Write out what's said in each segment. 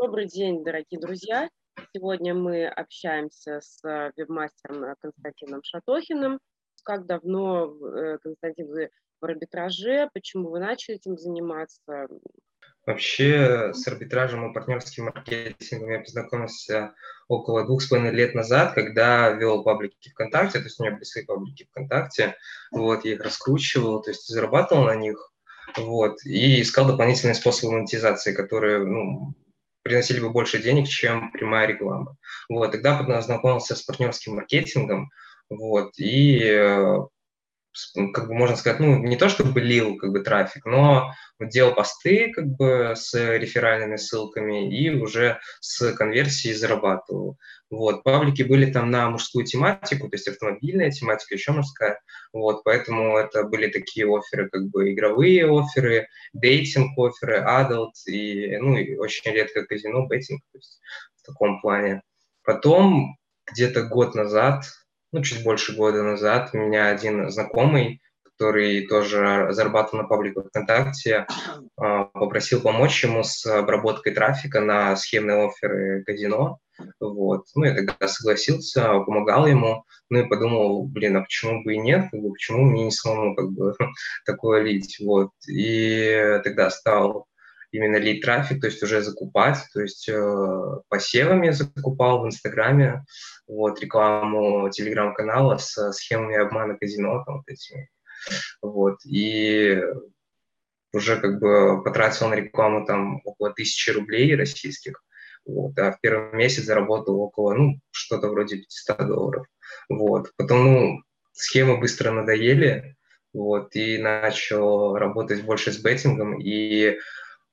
Добрый день, дорогие друзья. Сегодня мы общаемся с вебмастером Константином Шатохиным. Как давно, э, Константин, вы в арбитраже? Почему вы начали этим заниматься? Вообще с арбитражем и партнерским маркетингом я познакомился около двух с половиной лет назад, когда вел паблики ВКонтакте, то есть у меня были свои паблики ВКонтакте, вот, я их раскручивал, то есть зарабатывал на них, вот, и искал дополнительные способы монетизации, которые, ну, приносили бы больше денег, чем прямая реклама. Вот, тогда познакомился с партнерским маркетингом, вот, и э, как бы можно сказать, ну, не то чтобы лил как бы трафик, но делал посты как бы с реферальными ссылками и уже с конверсией зарабатывал. Вот, паблики были там на мужскую тематику, то есть автомобильная тематика, еще мужская, вот, поэтому это были такие offer ы, как бы игровые offer ы, dating offer ы, adult и, ну, и очень редко казино, betting, то есть в таком плане. Потом где-то год назад ну, чуть больше года назад, меня один знакомый, который тоже зарабатывал на паблику ВКонтакте, а, попросил помочь ему с обработкой трафика на схемные offer ы казино. Вот. Ну, я тогда согласился, помогал ему, ну и подумал, блин, а почему бы и нет, как почему мне не самому как бы такое лить, вот. И тогда стал именно лид трафик, то есть уже закупать, то есть э, посевами закупал в Инстаграме, вот, рекламу телеграм-канала с схемами обмана казино, там, вот этими, вот, и уже как бы потратил на рекламу там около тысячи рублей российских, вот, а в первый месяц заработал около, ну, что-то вроде 500 долларов, вот, потом, ну, схемы быстро надоели, вот, и начал работать больше с беттингом, и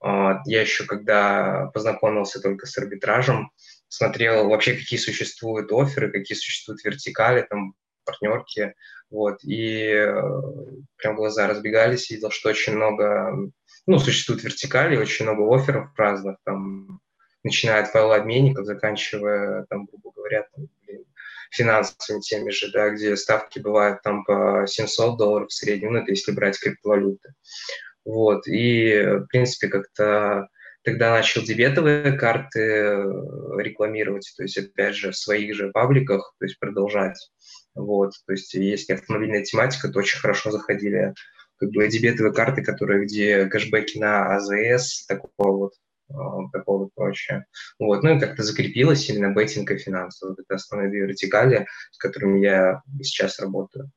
я еще, когда познакомился только с арбитражем, смотрел вообще, какие существуют оферы, какие существуют вертикали, там, партнерки, вот, и э, прям глаза разбегались, видел, что очень много, ну, существует вертикали, очень много офферов разных, там, начиная от файлообменников, заканчивая, там, грубо говоря, там, блин, финансовыми теми же, да, где ставки бывают там по 700 долларов в среднем, ну, это если брать криптовалюты. Вот, и, в принципе, как-то тогда начал дебетовые карты э, рекламировать, то есть, опять же, в своих же пабликах, то есть, продолжать. Вот, то есть, если автомобильная тематика, то очень хорошо заходили как бы дебетовые карты, которые, где кэшбэки на АЗС, такого вот, а, такого вот прочее. Вот, ну и как-то закрепилось именно беттинг и финансы. Вот это основные вертикали, с которыми я сейчас работаю.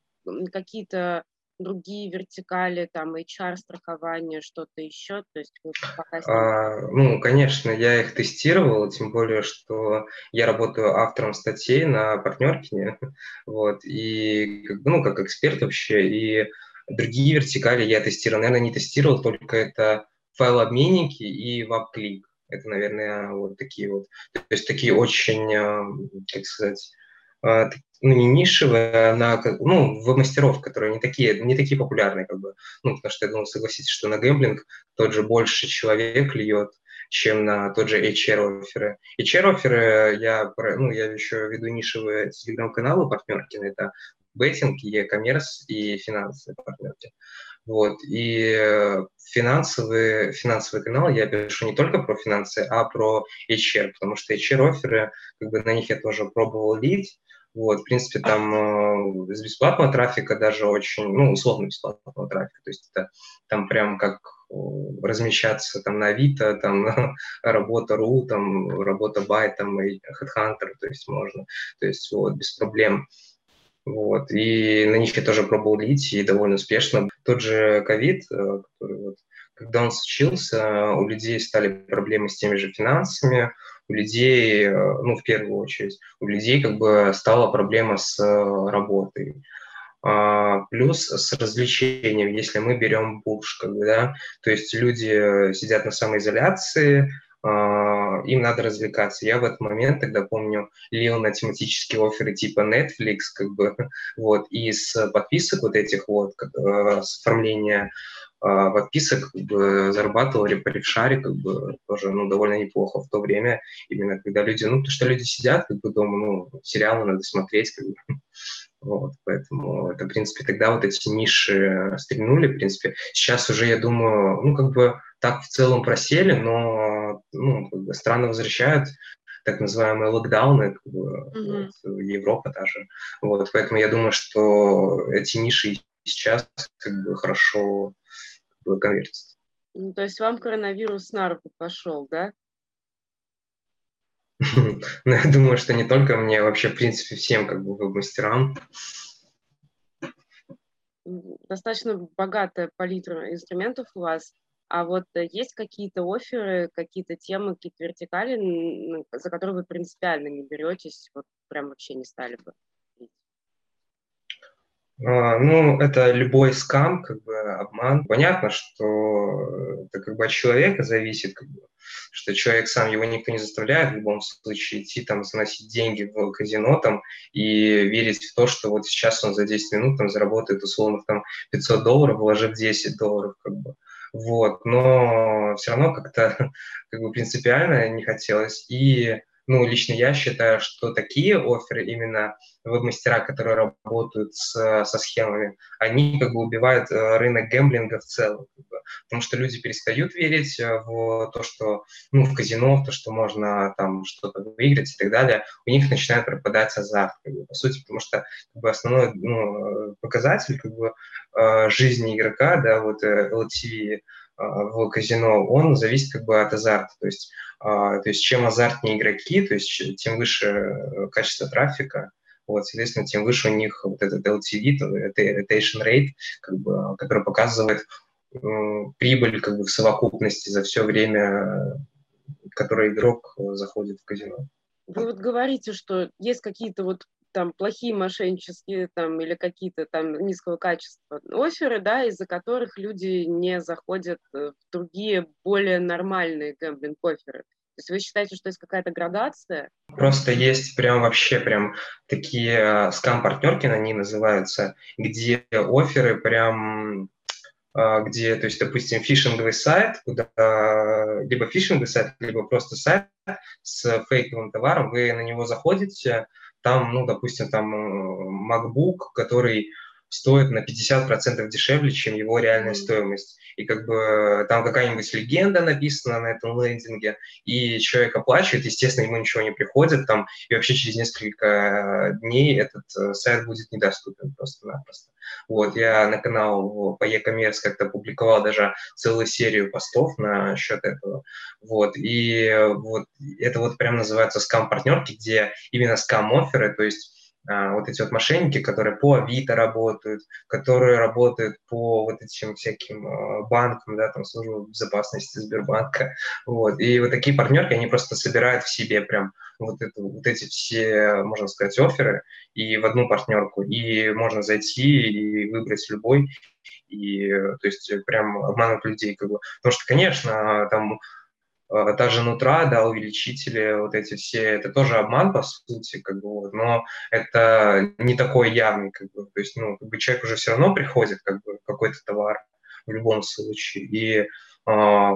Какие-то другие вертикали, там HR-страхование, что-то еще? То есть вы пока... А, ну, конечно, я их тестировал, тем более, что я работаю автором статей на партнеркине, вот, и, ну, как эксперт вообще, и другие вертикали я тестировал, наверное, не тестировал, только это файлообменники и WebClick. Это, наверное, вот такие вот, то есть такие очень, а, как сказать, ну, не нишевые, на, ну, в мастеров, которые не такие, не такие популярные, как бы, ну, потому что, я думаю, согласитесь, что на гэмблинг тот же больше человек льет, чем на тот же HR-оферы. HR-оферы я, ну, я еще веду нишевые телеграм-каналы партнерки, это беттинг, e-commerce и финансовые партнерки. Вот. И финансовый, финансовый канал я пишу не только про финансы, а про HR, потому что HR-оферы, как бы на них я тоже пробовал лить, вот, в принципе, там э, с бесплатного трафика даже очень, ну, условно бесплатного трафика, то есть это там прям как э, размещаться там на Авито, там работа.ру, там работа бай, там и Headhunter, то есть можно, то есть вот без проблем. Вот, и на них я тоже пробовал лить, и довольно успешно. Тот же ковид, э, который вот, когда он случился, у людей стали проблемы с теми же финансами, у людей, э, ну, в первую очередь, у людей как бы стала проблема с э, работой. А, плюс с развлечением, если мы берем буш, как да, то есть люди сидят на самоизоляции, а, им надо развлекаться. Я в этот момент тогда помню лил на тематические оферы типа Netflix, как бы, вот, и с подписок вот этих вот, как, э, с оформления подписок как бы, зарабатывал репарифшаре как бы тоже ну, довольно неплохо в то время, именно когда люди, ну, то, что люди сидят как бы дома, ну, сериалы надо смотреть, как бы, вот, поэтому это, в принципе, тогда вот эти ниши стрельнули, в принципе. Сейчас уже, я думаю, ну, как бы так в целом просели, но ну, как бы страны возвращают так называемые локдауны, как бы, mm-hmm. вот, Европа даже. Вот, поэтому я думаю, что эти ниши сейчас как бы хорошо конвертятся. Ну, то есть вам коронавирус на руку пошел, да? Ну, я думаю, что не только мне, вообще, в принципе, всем как бы мастерам. Достаточно богатая палитра инструментов у вас. А вот э, есть какие-то оферы, какие-то темы, какие-то вертикали, за которые вы принципиально не беретесь, вот прям вообще не стали бы? А, ну, это любой скам, как бы обман. Понятно, что это как бы от человека зависит, как бы, что человек сам, его никто не заставляет в любом случае идти там заносить деньги в казино там и верить в то, что вот сейчас он за 10 минут там заработает условно там 500 долларов, вложит 10 долларов, как бы. Вот, но все равно как-то как бы принципиально не хотелось. И ну, лично я считаю, что такие оферы, именно веб-мастера, которые работают с, со схемами, они как бы убивают э, рынок гэмблинга в целом. Как бы, потому что люди перестают верить э, в то, что, ну, в казино, в то, что можно там что-то выиграть и так далее. У них начинает пропадать азарт, как бы, по сути, потому что как бы, основной ну, показатель как бы, э, жизни игрока, да, вот LTV, в казино, он зависит как бы от азарта. То есть а, то есть чем азартнее игроки, то есть тем выше э, качество трафика, вот, соответственно, тем выше у них вот этот LTV, retention rate, как бы, который показывает э, прибыль как бы в совокупности за все время, которое игрок э, заходит в казино. Вы вот говорите, что есть какие-то вот там плохие мошеннические там или какие-то там низкого качества оферы, да, из-за которых люди не заходят в другие более нормальные гэмблинг-оферы. То есть вы считаете, что есть какая-то градация? Просто есть прям вообще прям такие э, скам-партнерки, они называются, где оферы прям э, где, то есть, допустим, фишинговый сайт, куда либо фишинговый сайт, либо просто сайт с фейковым товаром, вы на него заходите, там, ну, допустим, там э, MacBook, который стоит на 50% дешевле, чем его реальная стоимость. И как бы там какая-нибудь легенда написана на этом лендинге, и человек оплачивает, естественно, ему ничего не приходит, там, и вообще через несколько дней этот э, сайт будет недоступен просто-напросто. Вот, я на канал по e-commerce как-то публиковал даже целую серию постов на счет этого. Вот, и вот это вот прям называется скам-партнерки, где именно скам-оферы, то есть вот эти вот мошенники, которые по Авито работают, которые работают по вот этим всяким а, банкам, да, там, службу безопасности Сбербанка, вот, и вот такие партнерки, они просто собирают в себе прям вот, это, вот эти все, можно сказать, оферы и в одну партнерку, и можно зайти и выбрать любой, и, то есть, прям обмануть людей, как бы, потому что, конечно, там а, та же нутра, да, увеличители, вот эти все, это тоже обман, по сути, как бы, вот, но это не такой явный, как бы, то есть, ну, как бы человек уже все равно приходит, как бы, какой-то товар в любом случае, и а,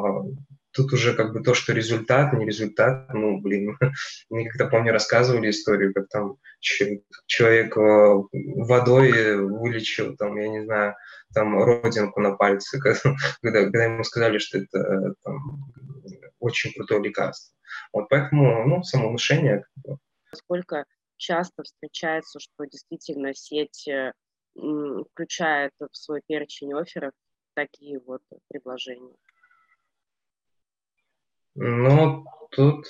тут уже как бы то, что результат, не результат, ну, блин, мне как-то, помню, рассказывали историю, как там человек а, водой вылечил, там, я не знаю, там, родинку на пальце, когда, когда ему сказали, что это там, очень крутое лекарство. Вот поэтому, ну, самовнушение. Сколько часто встречается, что действительно сеть э, включает в свой перечень офферов такие вот предложения? Ну, тут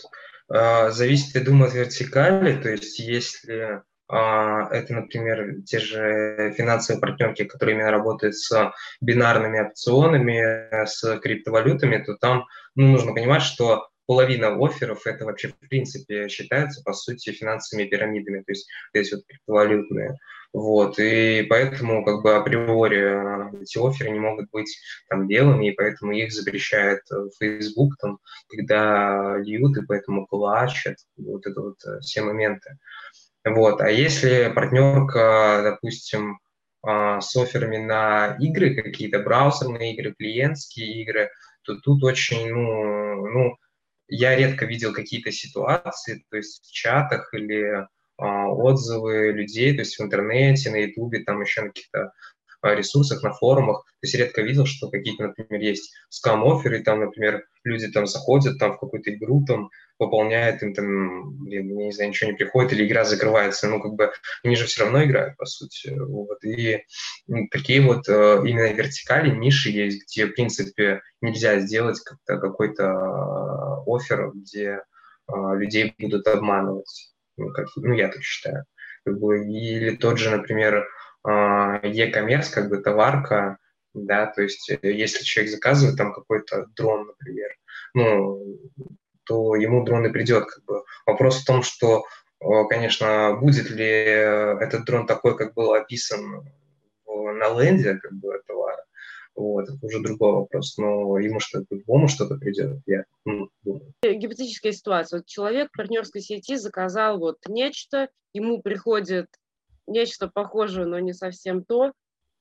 э, зависит, я думаю, от вертикали. То есть, если это, например, те же финансовые партнерки, которые именно работают с бинарными опционами, с криптовалютами, то там ну, нужно понимать, что половина офферов это вообще в принципе считается по сути финансовыми пирамидами, то есть эти вот криптовалютные. Вот, и поэтому как бы априори эти оферы не могут быть там белыми, и поэтому их запрещает Facebook, там, когда льют, и поэтому плачут, вот это вот э, все моменты. Вот. А если партнерка, допустим, а, с офферами на игры какие-то, браузерные игры, клиентские игры, то тут очень, ну, ну я редко видел какие-то ситуации, то есть в чатах или а, отзывы людей, то есть в интернете, на ютубе, там еще на каких-то ресурсах, на форумах. То есть редко видел, что какие-то, например, есть скам-оферы, там, например, люди там заходят там в какую-то игру, там, выполняют им там, блин, не знаю, ничего не приходит, или игра закрывается. Ну, как бы, они же все равно играют, по сути. Вот. И такие вот э, именно вертикали, ниши есть, где, в принципе, нельзя сделать как-то какой-то э, офер, где э, людей будут обманывать. Ну, как, ну, я так считаю. Или тот же, например, e-commerce, как бы товарка, да, то есть если человек заказывает там какой-то дрон, например, ну, то ему дрон и придет. Как бы. Вопрос в том, что, конечно, будет ли этот дрон такой, как был описан на ленде как бы, товара, вот, это уже другой вопрос, но ему что-то по-любому что-то придет, я ну, думаю. Гипотетическая ситуация. Вот человек в партнерской сети заказал вот нечто, ему приходит нечто похожее, но не совсем то,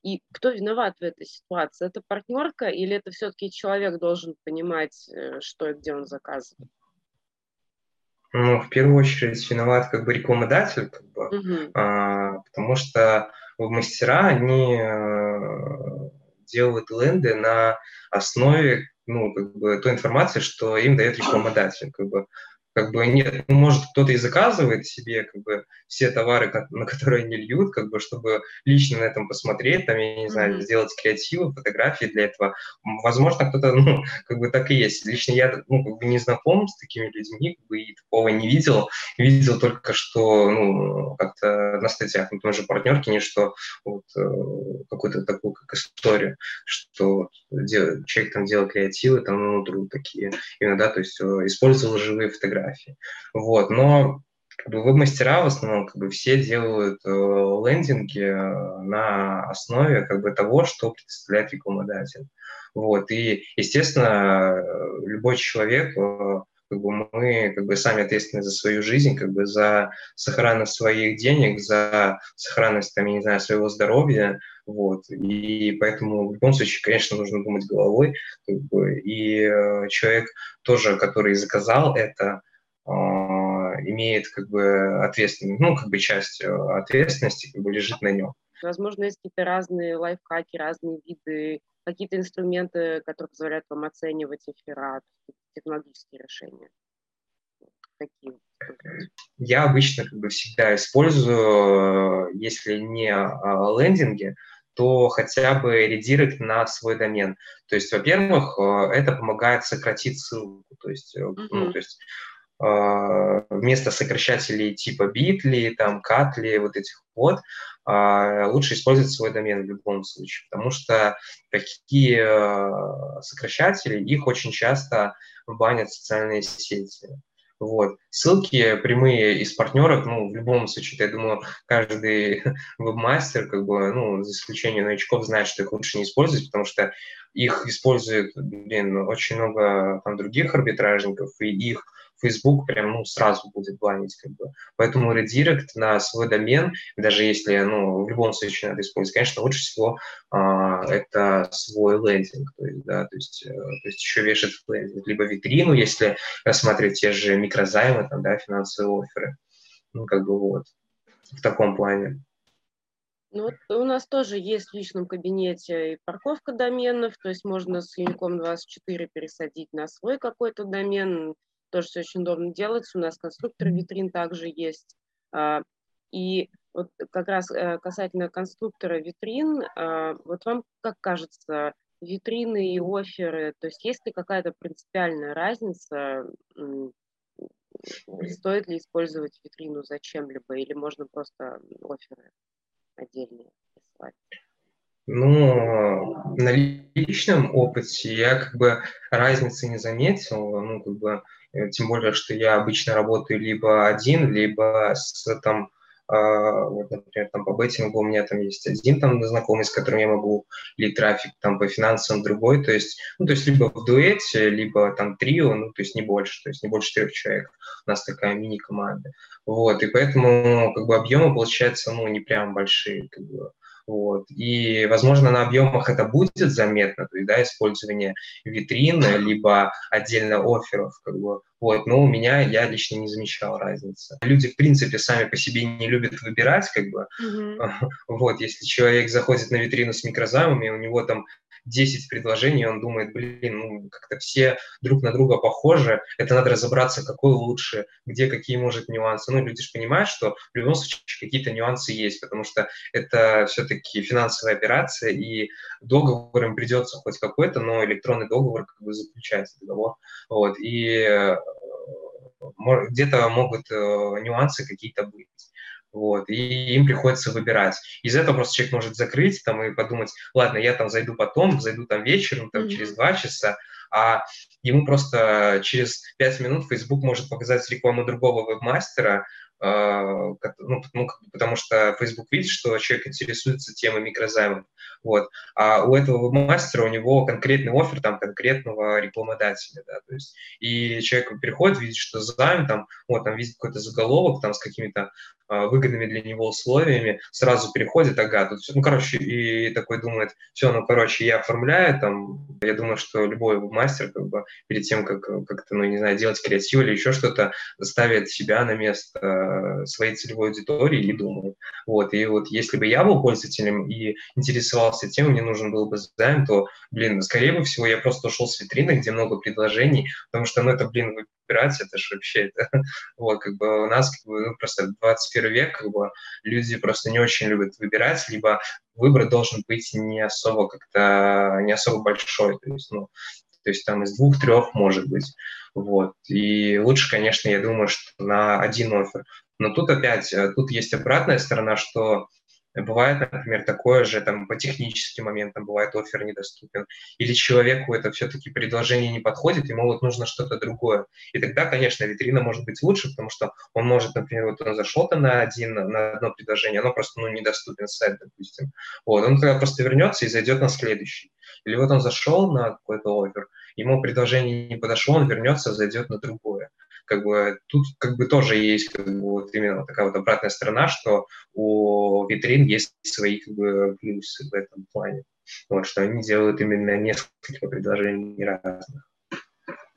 и кто виноват в этой ситуации? Это партнерка или это все-таки человек должен понимать, э, что и где он заказывает? Ну, в первую очередь виноват как бы рекламодатель, как бы, угу. а, потому что мастера, они а, делают ленды на основе ну, как бы, той информации, что им дает рекламодатель. Как бы как бы нет, ну, может кто-то и заказывает себе как бы все товары, на которые они льют, как бы чтобы лично на этом посмотреть, там я не знаю, mm-hmm. сделать креативы, фотографии для этого. Возможно, кто-то, ну, как бы так и есть. Лично я, ну, как бы не знаком с такими людьми, как бы и такого не видел. Видел только что, ну, как-то на статьях, на том же партнерке, не что вот э, какую-то такую как историю, что делает, человек там делал креативы, там внутрь такие, иногда, то есть э, использовал живые фотографии фотографии. Вот, но как бы веб-мастера в основном как бы все делают э, лендинги э, на основе как бы того, что представляет рекламодатель. Вот, и, естественно, любой человек э, как бы мы как бы сами ответственны за свою жизнь, как бы за сохранность своих денег, за сохранность, там, я не знаю, своего здоровья, вот, и поэтому в любом случае, конечно, нужно думать головой, как бы, и э, человек тоже, который заказал это, э, имеет как бы ответственность, ну, как бы часть э, ответственности как бы лежит на нем. Возможно, есть какие-то разные лайфхаки, разные виды, какие-то инструменты, которые позволяют вам оценивать эфира, технологические решения. Какие? Я обычно как бы всегда использую, если не лендинги, то хотя бы редирект на свой домен. То есть, во-первых, э, это помогает сократить ссылку. То есть, mm-hmm. ну, то есть э, вместо сокращателей типа Bitly, там, Catly, вот этих вот, лучше использовать свой домен в любом случае, потому что такие сокращатели, их очень часто банят социальные сети. Вот. Ссылки прямые из партнеров, ну, в любом случае, я думаю, каждый вебмастер, как бы, ну, за исключением новичков, знает, что их лучше не использовать, потому что их используют, блин, очень много там других арбитражников, и их Facebook прям, ну, сразу будет банить, как бы. Поэтому редирект на свой домен, даже если, ну, в любом случае надо использовать, конечно, лучше всего а, это свой лендинг, то есть, да, то есть, э, то есть еще вешать в лендинг, либо витрину, если рассматривать те же микрозаймы, там, да, финансовые оферы, ну, как бы вот, в таком плане. Ну, вот у нас тоже есть в личном кабинете и парковка доменов, то есть можно с Unicom 24 пересадить на свой какой-то домен, тоже все очень удобно делается. У нас конструктор витрин также есть. А, и вот как раз э, касательно конструктора витрин, а, вот вам как кажется, витрины и оферы, то есть есть ли какая-то принципиальная разница, стоит ли использовать витрину зачем-либо, или можно просто оферы отдельные присылать? Ну, на личном опыте я как бы разницы не заметил, ну, как бы, тем более, что я обычно работаю либо один, либо с там, Uh, вот, например, там по беттингу у меня там есть один там знакомый, с которым я могу или трафик там по финансам другой, то есть, ну, то есть либо в дуэте, либо там трио, ну, то есть не больше, то есть не больше трех человек. У нас такая мини-команда. Вот, и поэтому как бы объемы получаются, ну, не прям большие, как бы, Вот. И, возможно, на объемах это будет заметно, то есть, да, использование витрины, либо отдельно офферов, как бы, вот, но у меня я лично не замечал разницы. Люди, в принципе, сами по себе не любят выбирать, как бы, mm-hmm. вот, если человек заходит на витрину с микрозаймами, у него там 10 предложений, он думает, блин, ну, как-то все друг на друга похожи, это надо разобраться, какой лучше, где какие, может, нюансы. Ну, люди же понимают, что в любом случае какие-то нюансы есть, потому что это все-таки финансовая операция, и договор им придется хоть какой-то, но электронный договор как бы заключается договор. Вот, и э, где-то могут э, нюансы какие-то быть вот, и им приходится выбирать. Из этого просто человек может закрыть там и подумать, ладно, я там зайду потом, зайду там вечером, там mm-hmm. через два часа, а ему просто через пять минут Facebook может показать рекламу другого вебмастера, а, ну, ну, потому что Facebook видит, что человек интересуется темой микрозаймов. Вот. А у этого мастера у него конкретный офер там конкретного рекламодателя. Да, то есть, и человек приходит, видит, что займ, там, вот, там видит какой-то заголовок там, с какими-то а, выгодными для него условиями, сразу переходит, ага, тут ну, короче, и такой думает, все, ну, короче, я оформляю, там, я думаю, что любой мастер, как бы, перед тем, как как-то, ну, не знаю, делать креатив или еще что-то, ставит себя на место э, своей целевой аудитории и думает. Вот, и вот если бы я был пользователем и интересовался тем, мне нужен был бы займ, то, блин, скорее всего, я просто ушел с витрины, где много предложений, потому что, ну, это, блин, выбирать, это же вообще, это, вот, как бы у нас, как бы, ну, просто 21 век, как бы, люди просто не очень любят выбирать, либо выбор должен быть не особо как-то, не особо большой, то есть, ну, то есть там из двух-трех может быть, вот, и лучше, конечно, я думаю, что на один офер, но тут опять, э, тут есть обратная сторона, что Бывает, например, такое же там по техническим моментам, бывает офер недоступен. Или человеку это все-таки предложение не подходит, ему вот нужно что-то другое. И тогда, конечно, витрина может быть лучше, потому что он может, например, вот он зашел то на, один, на одно предложение, оно просто ну, недоступен сайт, допустим. Вот, он тогда просто вернется и зайдет на следующий. Или вот он зашел на какой-то офер, ему предложение не подошло, он вернется, зайдет на другое как бы тут как бы тоже есть как бы, вот именно такая вот обратная сторона, что у витрин есть свои как бы плюсы в этом плане. Вот, что они делают именно несколько предложений разных.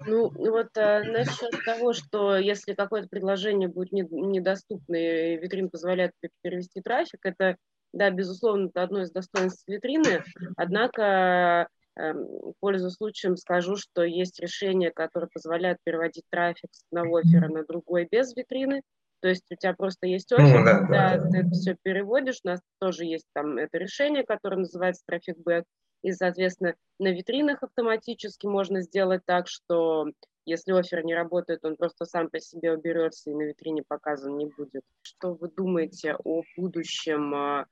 Ну, вот а, насчет того, что если какое-то предложение будет не, недоступно, и витрин позволяет перевести трафик, это, да, безусловно, это одно из достоинств витрины, однако Эм, пользуясь случаем, скажу, что есть решения, которые позволяют переводить трафик с одного эфира на другой без витрины. То есть у тебя просто есть офер, ну, да, да, да, ты это все переводишь. У нас тоже есть там это решение, которое называется трафик бэк. И, соответственно, на витринах автоматически можно сделать так, что если офер не работает, он просто сам по себе уберется и на витрине показан не будет. Что вы думаете о будущем а,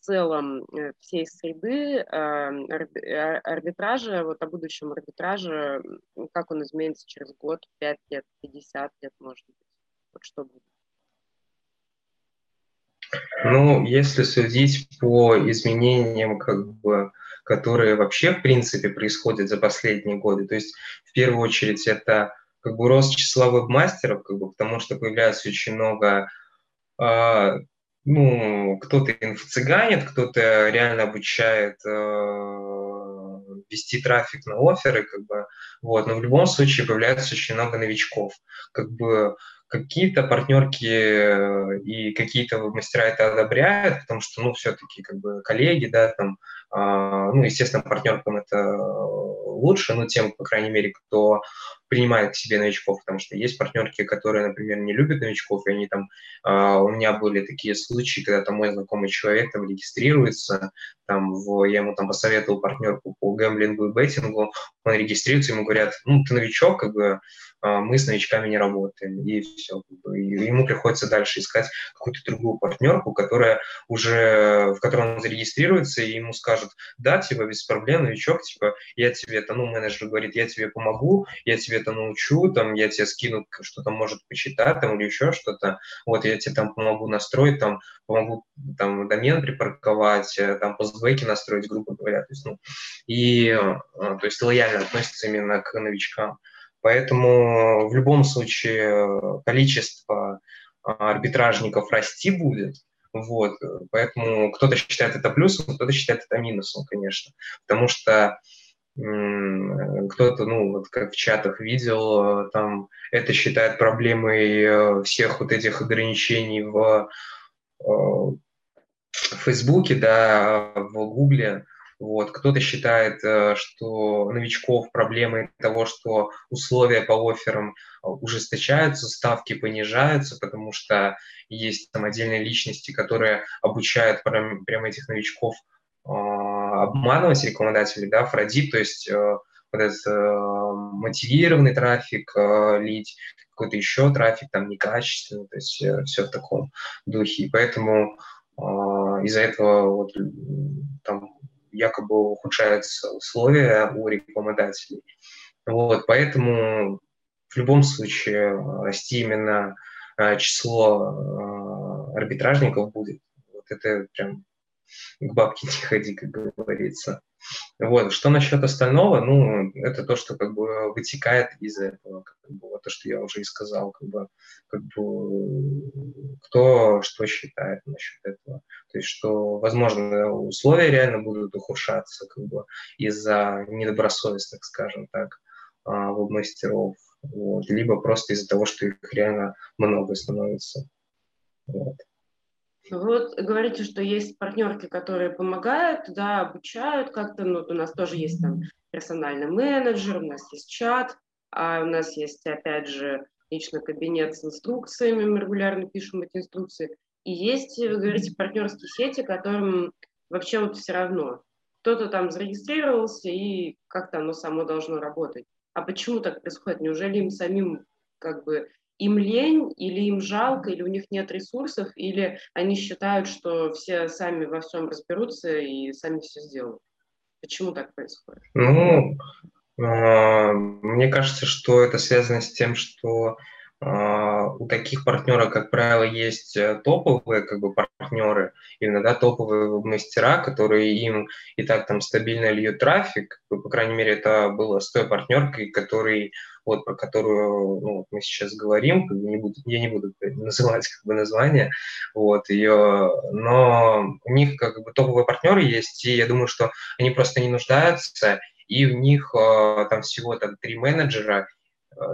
целом э, всей среды эм, э, арбитража, вот о будущем арбитража, как он изменится через год, 5 лет, 50 лет, может быть, вот что будет? Ну, если судить по изменениям, как бы, которые вообще, в принципе, происходят за последние годы, то есть, в первую очередь, это как бы рост числа веб-мастеров, как бы, потому что появляется очень много а, ну, кто-то инфо-цыганит, кто-то реально обучает э, вести трафик на оферы, как бы, вот, но в любом случае появляется очень много новичков, как бы, какие-то партнерки э, и какие-то мастера это одобряют, потому что, ну, все-таки, как бы, коллеги, да, там, ну, естественно, партнеркам это лучше, ну, тем, по крайней мере, кто принимает к себе новичков, потому что есть партнерки, которые, например, не любят новичков, и они там, э, у меня были такие случаи, когда там мой знакомый человек там регистрируется, там, в, я ему там посоветовал партнерку по гэмблингу и беттингу, он регистрируется, ему говорят, ну, ты новичок, как бы, а, мы с новичками не работаем, и все. И ему приходится дальше искать какую-то другую партнерку, которая уже, в которой он зарегистрируется, и ему скажут, да, типа, без проблем, новичок, типа, я тебе это, ну, менеджер говорит, я тебе помогу, я тебе это научу, там, я тебе скину, что то может почитать, там, или еще что-то, вот, я тебе там помогу настроить, там, помогу, там, домен припарковать, э, там, постбеки настроить, грубо говоря, то есть, ну, и, э, то есть, лояльно относится именно к новичкам. Поэтому в любом случае количество а, арбитражников расти будет, Вот, поэтому кто-то считает это плюсом, кто-то считает это минусом, конечно, потому что кто-то, ну, вот как в чатах видел, там это считает проблемой э, всех вот этих ограничений в, э, в Фейсбуке, да, в Гугле, вот. Кто-то считает, э, что новичков проблемой того, что условия по офферам ужесточаются, ставки понижаются, потому что есть там отдельные личности, которые обучают прям, прям этих новичков обманывать рекламодателей, да, фродить, то есть э, вот этот э, мотивированный трафик э, лить, какой-то еще трафик там некачественный, то есть все в таком духе. И поэтому из-за этого вот якобы ухудшаются условия у рекламодателей. Вот, поэтому в любом случае расти именно число арбитражников будет. Вот это прям к бабке не ходи, как говорится. Вот. Что насчет остального? Ну, это то, что как бы вытекает из этого, как бы, вот то, что я уже и сказал, как бы, как бы кто что считает насчет этого. То есть, что, возможно, условия реально будут ухудшаться, как бы, из-за недобросовестных, скажем так, а, веб-мастеров, вот, либо просто из-за того, что их реально много становится. Вот. Вот говорите, что есть партнерки, которые помогают, да, обучают как-то. Ну, у нас тоже есть там персональный менеджер, у нас есть чат, а у нас есть, опять же, личный кабинет с инструкциями, мы регулярно пишем эти инструкции. И есть, вы говорите, партнерские сети, которым вообще вот все равно. Кто-то там зарегистрировался, и как-то оно само должно работать. А почему так происходит? Неужели им самим как бы им лень, или им жалко, или у них нет ресурсов, или они считают, что все сами во всем разберутся и сами все сделают. Почему так происходит? Ну, э, мне кажется, что это связано с тем, что у таких партнеров, как правило, есть э, топовые как бы, партнеры, именно да, топовые мастера, которые им и так там стабильно льют трафик. По крайней мере, это было с той партнеркой, который вот про которую ну, мы сейчас говорим, не буду, я не буду называть как бы название, вот ее, но у них как бы топовые партнеры есть, и я думаю, что они просто не нуждаются, и у них э, там всего там три менеджера,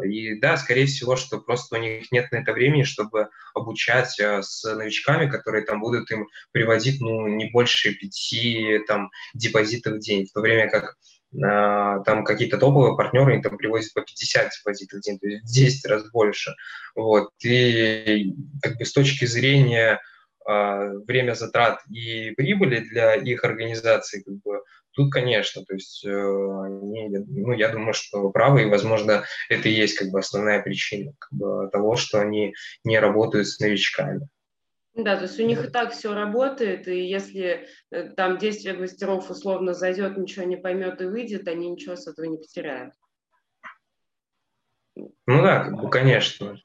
и да, скорее всего, что просто у них нет на это времени, чтобы обучать э, с новичками, которые там будут им приводить, ну, не больше пяти там депозитов в день, в то время как а, там какие-то топовые партнеры, они там привозят по 50 депозитов в день, то есть в 10 раз больше. Вот. И как бы с точки зрения э, время затрат и прибыли для их организации, как бы, тут, конечно, то есть э, они, ну, я думаю, что правы, и, возможно, это и есть как бы основная причина как бы, того, что они не работают с новичками. Да, то есть у них и так все работает, и если э, там действие мастеров условно зайдет, ничего не поймет и выйдет, они ничего с этого не потеряют. Ну да, как бы, конечно.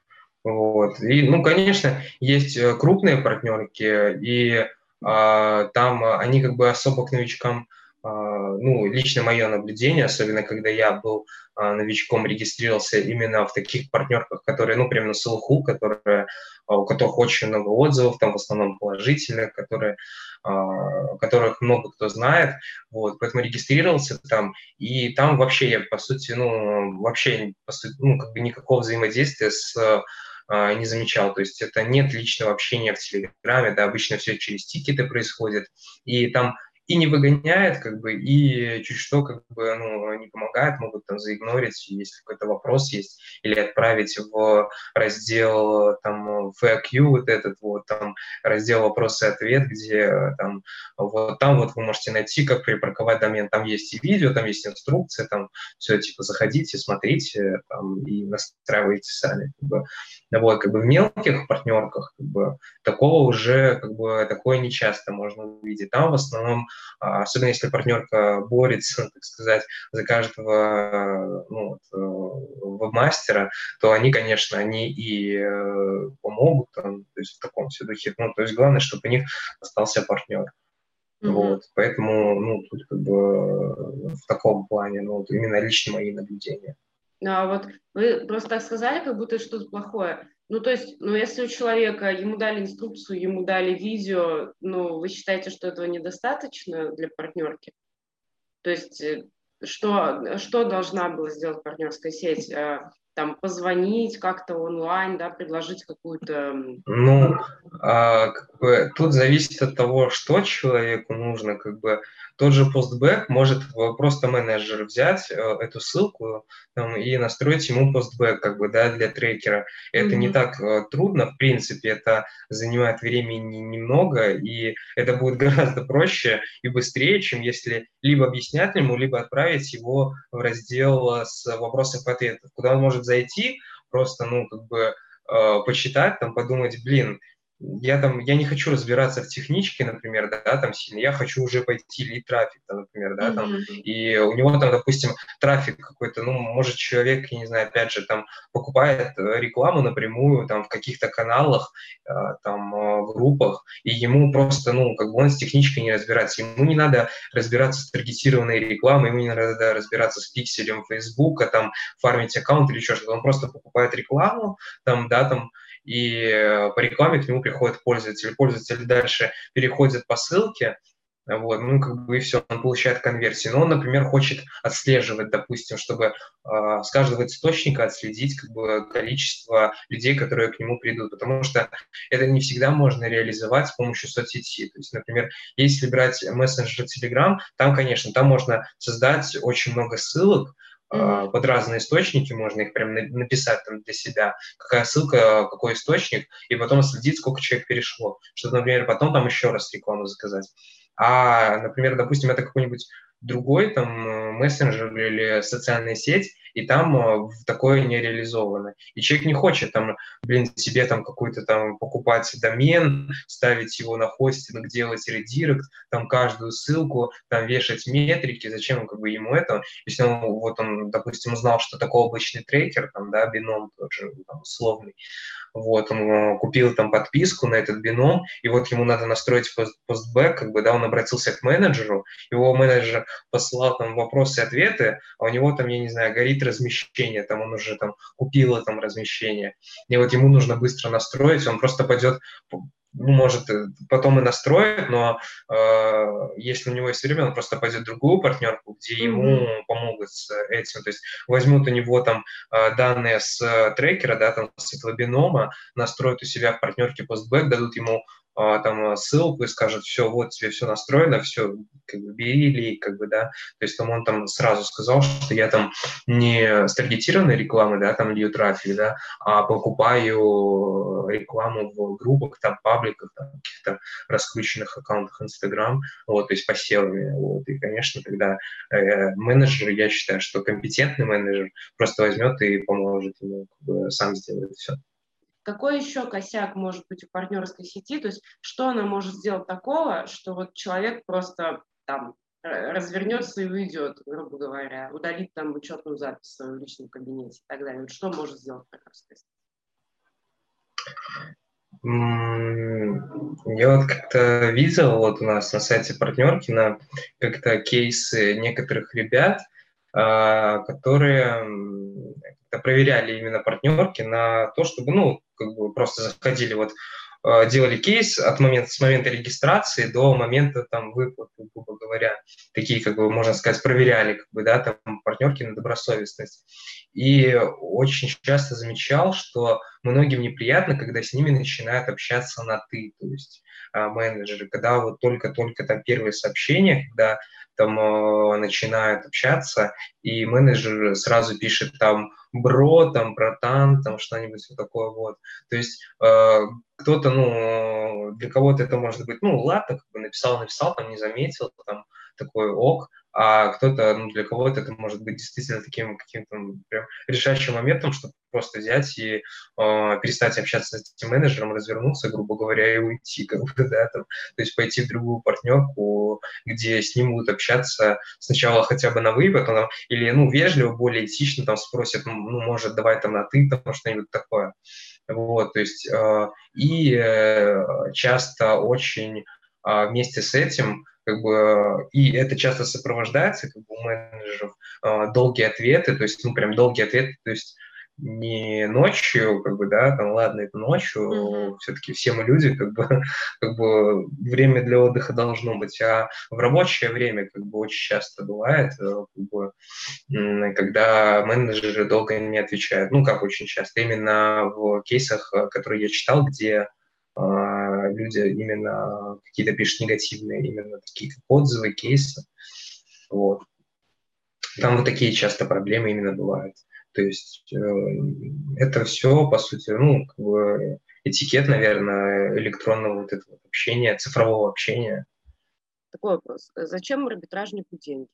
Вот. И, ну, конечно, есть э, крупные партнерки, и а, там они как бы особо к новичкам а, ну, лично мое наблюдение, особенно когда я был а, новичком, регистрировался именно в таких партнерках, которые, ну, прям на слуху, которые, а, у которых очень много отзывов, там в основном положительных, которые, которых много кто знает, вот, поэтому регистрировался там, и там вообще я, по сути, ну, вообще, по сути, ну, как бы никакого взаимодействия с не замечал. То есть это нет личного общения в Телеграме, да, обычно все через тикеты происходит. И там и не выгоняет, как бы, и чуть что, как бы, ну, не помогает, могут там заигнорить, если какой-то вопрос есть, или отправить в раздел, там, FAQ вот этот вот, там, раздел вопросы и ответ, где там, вот там вот вы можете найти, как припарковать домен, там есть и видео, там есть инструкция, там все, типа, заходите, смотрите, там, и настраивайте сами, как бы. Вот, как бы в мелких партнерках, как бы, такого уже, как бы, такое нечасто можно увидеть. Там в основном особенно если партнерка борется, так сказать, за каждого ну, э, веб-мастера, то они, конечно, они и э, помогут, там, то есть в таком все духе. Ну, то есть главное, чтобы у них остался партнер. Mm-hmm. Вот, поэтому, ну, тут как бы в таком плане, ну, вот именно лично мои наблюдения. А вот вы просто так сказали, как будто что-то плохое. Ну, то есть, ну, если у человека, ему дали инструкцию, ему дали видео, ну, вы считаете, что этого недостаточно для партнерки? То есть, э, что, что должна была сделать партнерская сеть? Там, позвонить как-то онлайн, да, предложить какую-то... Ну, а, как бы, тут зависит от того, что человеку нужно, как бы, тот же постбэк может просто менеджер взять э, эту ссылку там, и настроить ему постбэк как бы, да, для трекера. Это mm-hmm. не так э, трудно, в принципе, это занимает времени немного, и это будет гораздо проще и быстрее, чем если либо объяснять ему, либо отправить его в раздел с вопросов и ответов, куда он может зайти, просто, ну, как бы, э, почитать, там, подумать, блин, я там, я не хочу разбираться в техничке, например, да, там сильно, я хочу уже пойти лить трафик, там, например, да, там, mm-hmm. и у него там, допустим, трафик какой-то, ну, может, человек, я не знаю, опять же, там, покупает э, рекламу напрямую, там, в каких-то каналах, э, там, э, в группах, и ему просто, ну, как бы он с техничкой не разбирается, ему не надо разбираться с таргетированной рекламой, ему не надо разбираться с пикселем Фейсбука, там, фармить аккаунт или еще что-то, он просто покупает рекламу, там, да, там, и э, по рекламе к нему приходит пользователь. Пользователь дальше переходит по ссылке, вот, ну, как бы и все, он получает конверсию. Но он, например, хочет отслеживать, допустим, чтобы э, с каждого источника отследить как бы, количество людей, которые к нему придут, потому что это не всегда можно реализовать с помощью соцсети. То есть, например, если брать мессенджер Telegram, там, конечно, там можно создать очень много ссылок, mm-hmm. под разные источники, можно их прям написать там для себя, какая ссылка, какой источник, и потом следить, сколько человек перешло, чтобы, например, потом там еще раз рекламу заказать. А, например, допустим, это какой-нибудь другой там э, мессенджер или социальная сеть, и там э, такое не реализовано. И человек не хочет там, блин, себе там какой-то там покупать домен, ставить его на хостинг, делать редирект, там каждую ссылку, там вешать метрики, зачем как бы ему это, если он, вот он, допустим, узнал, что такое обычный трекер, там, да, бином тоже там, условный, вот, он э, купил там подписку на этот бином, и вот ему надо настроить постбэк, как бы, да, он обратился к менеджеру, его менеджер посылал там вопросы-ответы, а у него там, я не знаю, горит размещение, там он уже там купил там размещение, и вот ему нужно быстро настроить, он просто пойдет ну, может, э, потом и настроит, но э, если у него есть время, он просто пойдет в другую партнерку, где mm-hmm. ему помогут с этим. То есть возьмут у него там э, данные с э, трекера, да, там с этого бинома, настроят у себя в партнерке постбэк, дадут ему там ссылку и скажет, все, вот тебе все настроено, все, как бы бери или как бы, да, то есть там он там сразу сказал, что я там не с таргетированной рекламы, да, там лью трафик, да, а покупаю рекламу в группах, там, пабликах, там, каких-то раскрученных аккаунтах Instagram, вот, то есть посевами, вот, и, конечно, тогда э, менеджер, я считаю, что компетентный менеджер просто возьмет и поможет ему как бы, сам сделать все. Какой еще косяк может быть у партнерской сети? То есть что она может сделать такого, что вот человек просто там развернется и уйдет, грубо говоря, удалит там учетную запись в своем личном кабинете и так далее. Вот что может сделать партнерская сеть? Я вот как-то видел вот у нас на сайте партнерки на как-то кейсы некоторых ребят, а, которые проверяли именно партнерки на то, чтобы, ну, как бы просто заходили вот а, делали кейс от момента, с момента регистрации до момента там выплаты, грубо говоря. Такие, как бы, можно сказать, проверяли, как бы, да, там партнерки на добросовестность. И очень часто замечал, что многим неприятно, когда с ними начинают общаться на «ты», то есть менеджеры, когда вот только-только там первые сообщения, когда там э, начинают общаться, и менеджер сразу пишет там бро, там братан, там что-нибудь вот такое вот. То есть э, кто-то, ну, для кого-то это может быть, ну, ладно, как бы написал, написал, там не заметил, там такой ок, а кто-то, ну, для кого-то это может быть действительно таким каким-то прям решающим моментом, чтобы просто взять и э, перестать общаться с этим менеджером, развернуться, грубо говоря, и уйти, как бы, да, там, то есть пойти в другую партнерку, где с ним будут общаться сначала хотя бы на «вы», потом, или, ну, вежливо, более этично там спросят, ну, ну может, давай там на «ты», там что-нибудь такое. Вот, то есть, э, и э, часто очень э, вместе с этим как бы, и это часто сопровождается как бы, у менеджеров э, долгие ответы, то есть, ну, прям долгие ответы, то есть не ночью, как бы, да, там, ладно, это ночью, mm-hmm. все-таки все мы люди, как бы, как бы время для отдыха должно быть, а в рабочее время, как бы, очень часто бывает, э, как бы, когда менеджеры долго не отвечают, ну, как очень часто, именно в кейсах, э, которые я читал, где люди именно какие-то пишут негативные, именно такие отзывы, кейсы, вот. Там вот такие часто проблемы именно бывают. То есть э, это все, по сути, ну, как бы этикет, наверное, электронного вот этого общения, цифрового общения. Такой вопрос. Зачем арбитражнику деньги?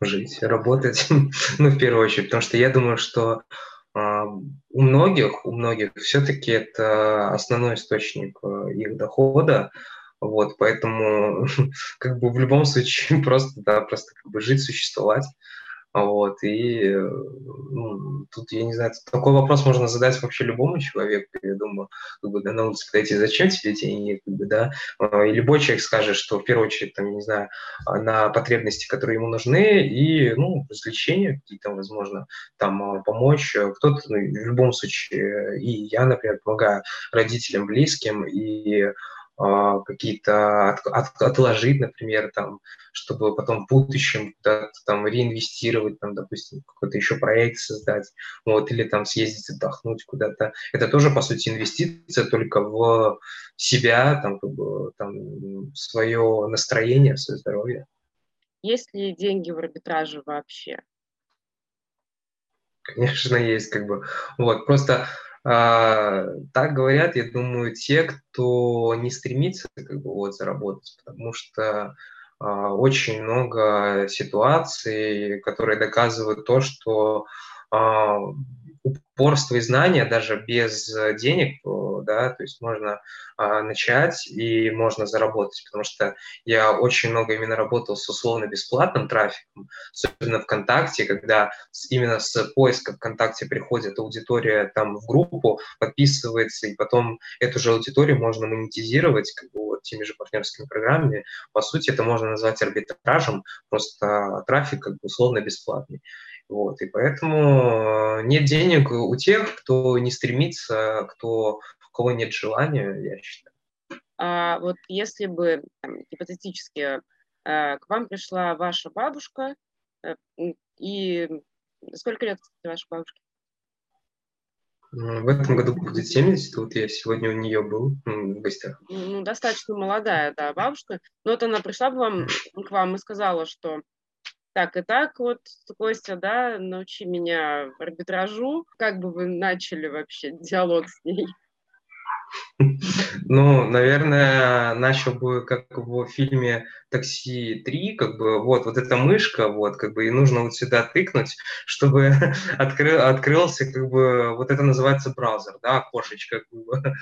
Жить, работать, ну, в первую очередь, потому что я думаю, что у многих, у многих все-таки это основной источник э, их дохода, вот, поэтому как бы в любом случае просто, да, просто как бы жить, существовать, вот, и ну, тут, я не знаю, такой вопрос можно задать вообще любому человеку, я думаю, как бы, да, на улице подойти, зачем тебе деньги, как бы, да, а, и любой человек скажет, что в первую очередь, там, не знаю, а, на потребности, которые ему нужны, и, ну, развлечения какие-то, возможно, там, а, помочь, кто-то, ну, в любом случае, и я, например, помогаю родителям, близким, и какие-то от, от, отложить, например, там, чтобы потом в будущем куда-то там реинвестировать, там, допустим, какой-то еще проект создать, вот, или там съездить отдохнуть куда-то. Это тоже, по сути, инвестиция только в себя, там, как бы, там, свое настроение, свое здоровье. Есть ли деньги в арбитраже вообще? Конечно, есть, как бы. Вот, просто а, так говорят, я думаю, те, кто не стремится как бы вот заработать, потому что а, очень много ситуаций, которые доказывают то, что а, упорство и знания даже без денег, да, то есть можно а, начать и можно заработать, потому что я очень много именно работал с условно-бесплатным трафиком, особенно ВКонтакте, когда именно с поиска ВКонтакте приходит аудитория там в группу, подписывается, и потом эту же аудиторию можно монетизировать как бы, вот, теми же партнерскими программами. По сути, это можно назвать арбитражем, просто трафик как бы условно-бесплатный. Вот, и поэтому э, нет денег у тех, кто не стремится, кто, у кого нет желания, я считаю. А вот если бы там, гипотетически э, к вам пришла ваша бабушка, э, и сколько лет, кстати, вашей бабушке? В этом году будет 70, вот я сегодня у нее был в гостях. Ну, достаточно молодая, да, бабушка. Но вот она пришла бы вам, к вам и сказала, что так и так вот, Костя, да, научи меня арбитражу. Как бы вы начали вообще диалог с ней? Ну, наверное, начал бы, как в фильме «Такси 3», как бы, вот, вот эта мышка, вот, как бы, и нужно вот сюда тыкнуть, чтобы открыл, открылся, как бы, вот это называется браузер, да, окошечко, как бы.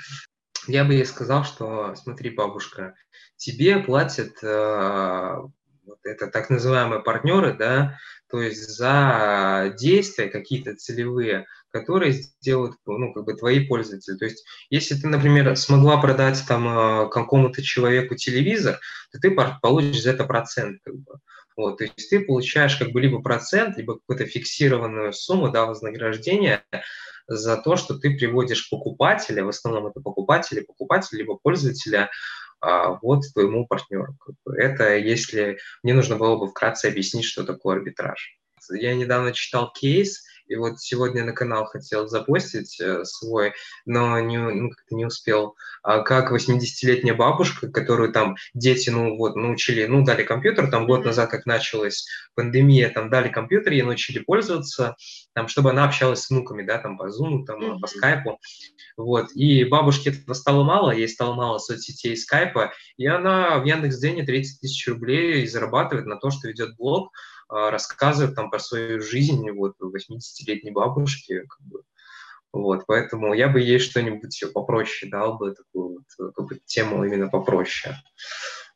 Я бы ей сказал, что, смотри, бабушка, тебе платят э, вот это так называемые партнеры, да, то есть за действия какие-то целевые, которые сделают, ну, как бы твои пользователи. То есть, если ты, например, смогла продать там э, какому-то человеку телевизор, то ты получишь за это процент, как бы. Вот, то есть ты получаешь как бы либо процент, либо какую-то фиксированную сумму, да, вознаграждения за то, что ты приводишь покупателя, в основном это покупатели, покупателя, либо пользователя а, вот твоему партнеру. Это если мне нужно было бы вкратце объяснить, что такое арбитраж. Я недавно читал кейс, и вот сегодня на канал хотел запостить э, свой, но не, ну, не успел. А как 80-летняя бабушка, которую там дети, ну вот, научили, ну дали компьютер, там год назад, как началась пандемия, там дали компьютер, ей научили пользоваться, там, чтобы она общалась с внуками, да, там по Zoom, там, mm-hmm. по скайпу, вот, и бабушке этого стало мало, ей стало мало соцсетей скайпа, и она в Яндекс.Дзене 30 тысяч рублей зарабатывает на то, что ведет блог, рассказывает там про свою жизнь вот 80-летней бабушке, как бы. Вот, поэтому я бы ей что-нибудь попроще дал бы, такую вот, какую тему именно попроще.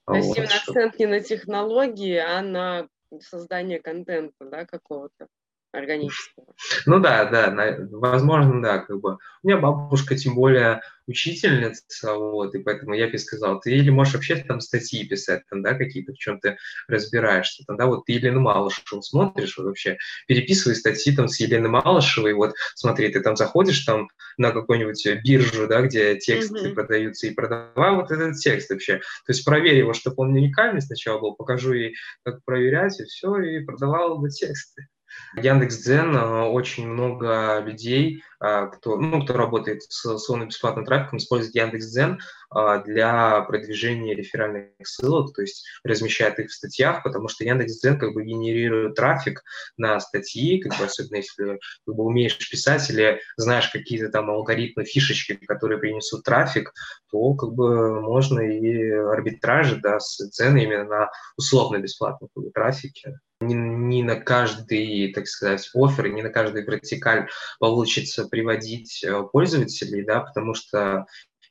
То есть вот, именно акцент не на технологии, а на создание контента, да, какого-то. Органического. Ну да, да, возможно, да, как бы. У меня бабушка, тем более, учительница, вот, и поэтому я бы сказал, ты или можешь вообще там статьи писать, там, да, какие-то, в чем ты разбираешься, там, да, вот ты Елену Малышеву смотришь, вообще, переписывай статьи там с Еленой Малышевой, вот, смотри, ты там заходишь там на какую-нибудь биржу, да, где тексты mm-hmm. продаются, и продавай вот этот текст вообще, то есть проверь его, чтобы он уникальный сначала был, покажу ей, как проверять, и все, и продавал бы тексты. Яндекс.Дзен э, очень много людей, э, кто, ну, кто работает с условно-бесплатным трафиком, использует Яндекс.Дзен э, для продвижения реферальных ссылок, то есть размещает их в статьях, потому что Яндекс.Дзен как бы генерирует трафик на статьи, как бы, особенно если как бы, умеешь писать или знаешь какие-то там алгоритмы, фишечки, которые принесут трафик, то как бы можно и арбитражи да, с цены именно на условно-бесплатном как бы, трафике не, не на каждый, так сказать, офер, не на каждый вертикаль получится приводить э, пользователей, да, потому что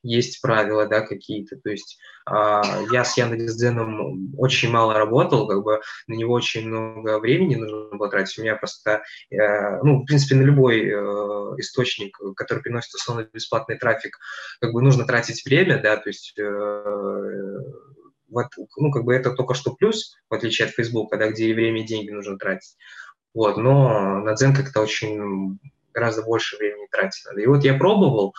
есть правила, да, какие-то. То есть э, я с Яндекс.Дзеном очень мало работал, как бы на него очень много времени нужно было тратить. У меня просто, э, ну, в принципе, на любой э, источник, который приносит условно бесплатный трафик, как бы нужно тратить время, да, то есть э, вот, ну, как бы это только что плюс, в отличие от Facebook, когда где и время, и деньги нужно тратить. Вот, но на Дзен как-то очень гораздо больше времени тратить надо. И вот я пробовал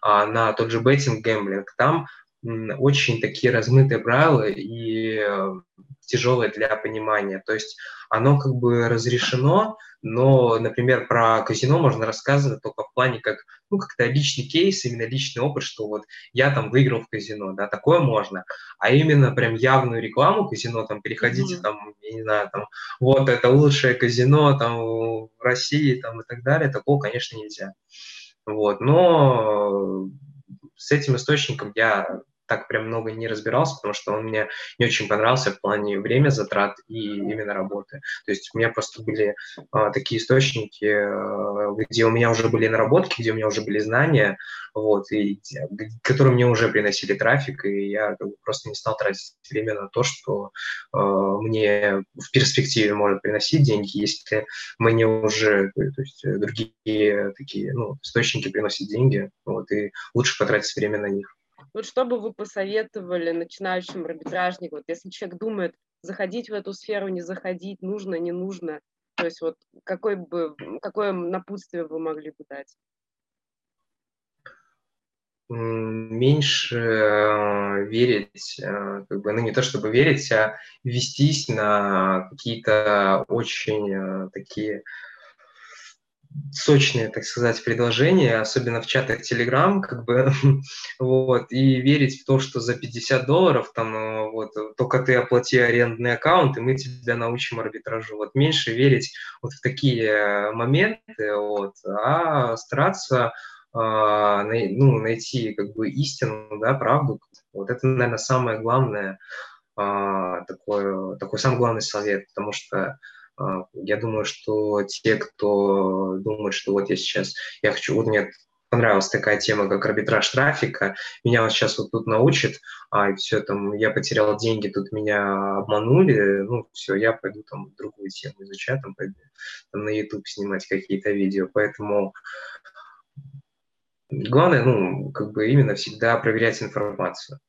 а, на тот же беттинг гэмблинг, там очень такие размытые правила и э, тяжелое для понимания. То есть оно как бы разрешено, но, например, про казино можно рассказывать только плане как, ну, как-то личный кейс, именно личный опыт, что вот я там выиграл в казино, да, такое можно. А именно прям явную рекламу казино, там, переходите mm-hmm. там, я не знаю, там, вот это лучшее казино там в России, там, и так далее, такого, конечно, нельзя. Вот, но с этим источником я так прям много не разбирался, потому что он мне не очень понравился в плане время затрат и именно работы. То есть у меня просто были а, такие источники, а, где у меня уже были наработки, где у меня уже были знания, вот, и которые мне уже приносили трафик, и я просто не стал тратить время на то, что а, мне в перспективе может приносить деньги, если мне уже то есть, другие такие ну, источники приносят деньги, вот, и лучше потратить время на них. Вот что бы вы посоветовали начинающим арбитражникам, вот если человек думает, заходить в эту сферу, не заходить, нужно, не нужно, то есть вот какой бы, какое напутствие вы могли бы дать? меньше э, верить, э, как бы, ну не то чтобы верить, а вестись на какие-то очень э, такие сочные, так сказать, предложения, особенно в чатах Telegram, как бы, вот, и верить в то, что за 50 долларов, там, э, вот, только ты оплати арендный аккаунт, и мы тебя научим арбитражу. Вот, меньше верить вот в такие моменты, вот, а стараться а, ну, найти, как бы, истину, да, правду. Вот это, наверное, самое главное, а, такой, такой самый главный совет, потому что я думаю, что те, кто думает, что вот я сейчас, я хочу, вот мне понравилась такая тема, как арбитраж трафика, меня вот сейчас вот тут научит, а все там, я потерял деньги, тут меня обманули, ну все, я пойду там другую тему изучать, там пойду там, на YouTube снимать какие-то видео, поэтому главное, ну, как бы именно всегда проверять информацию.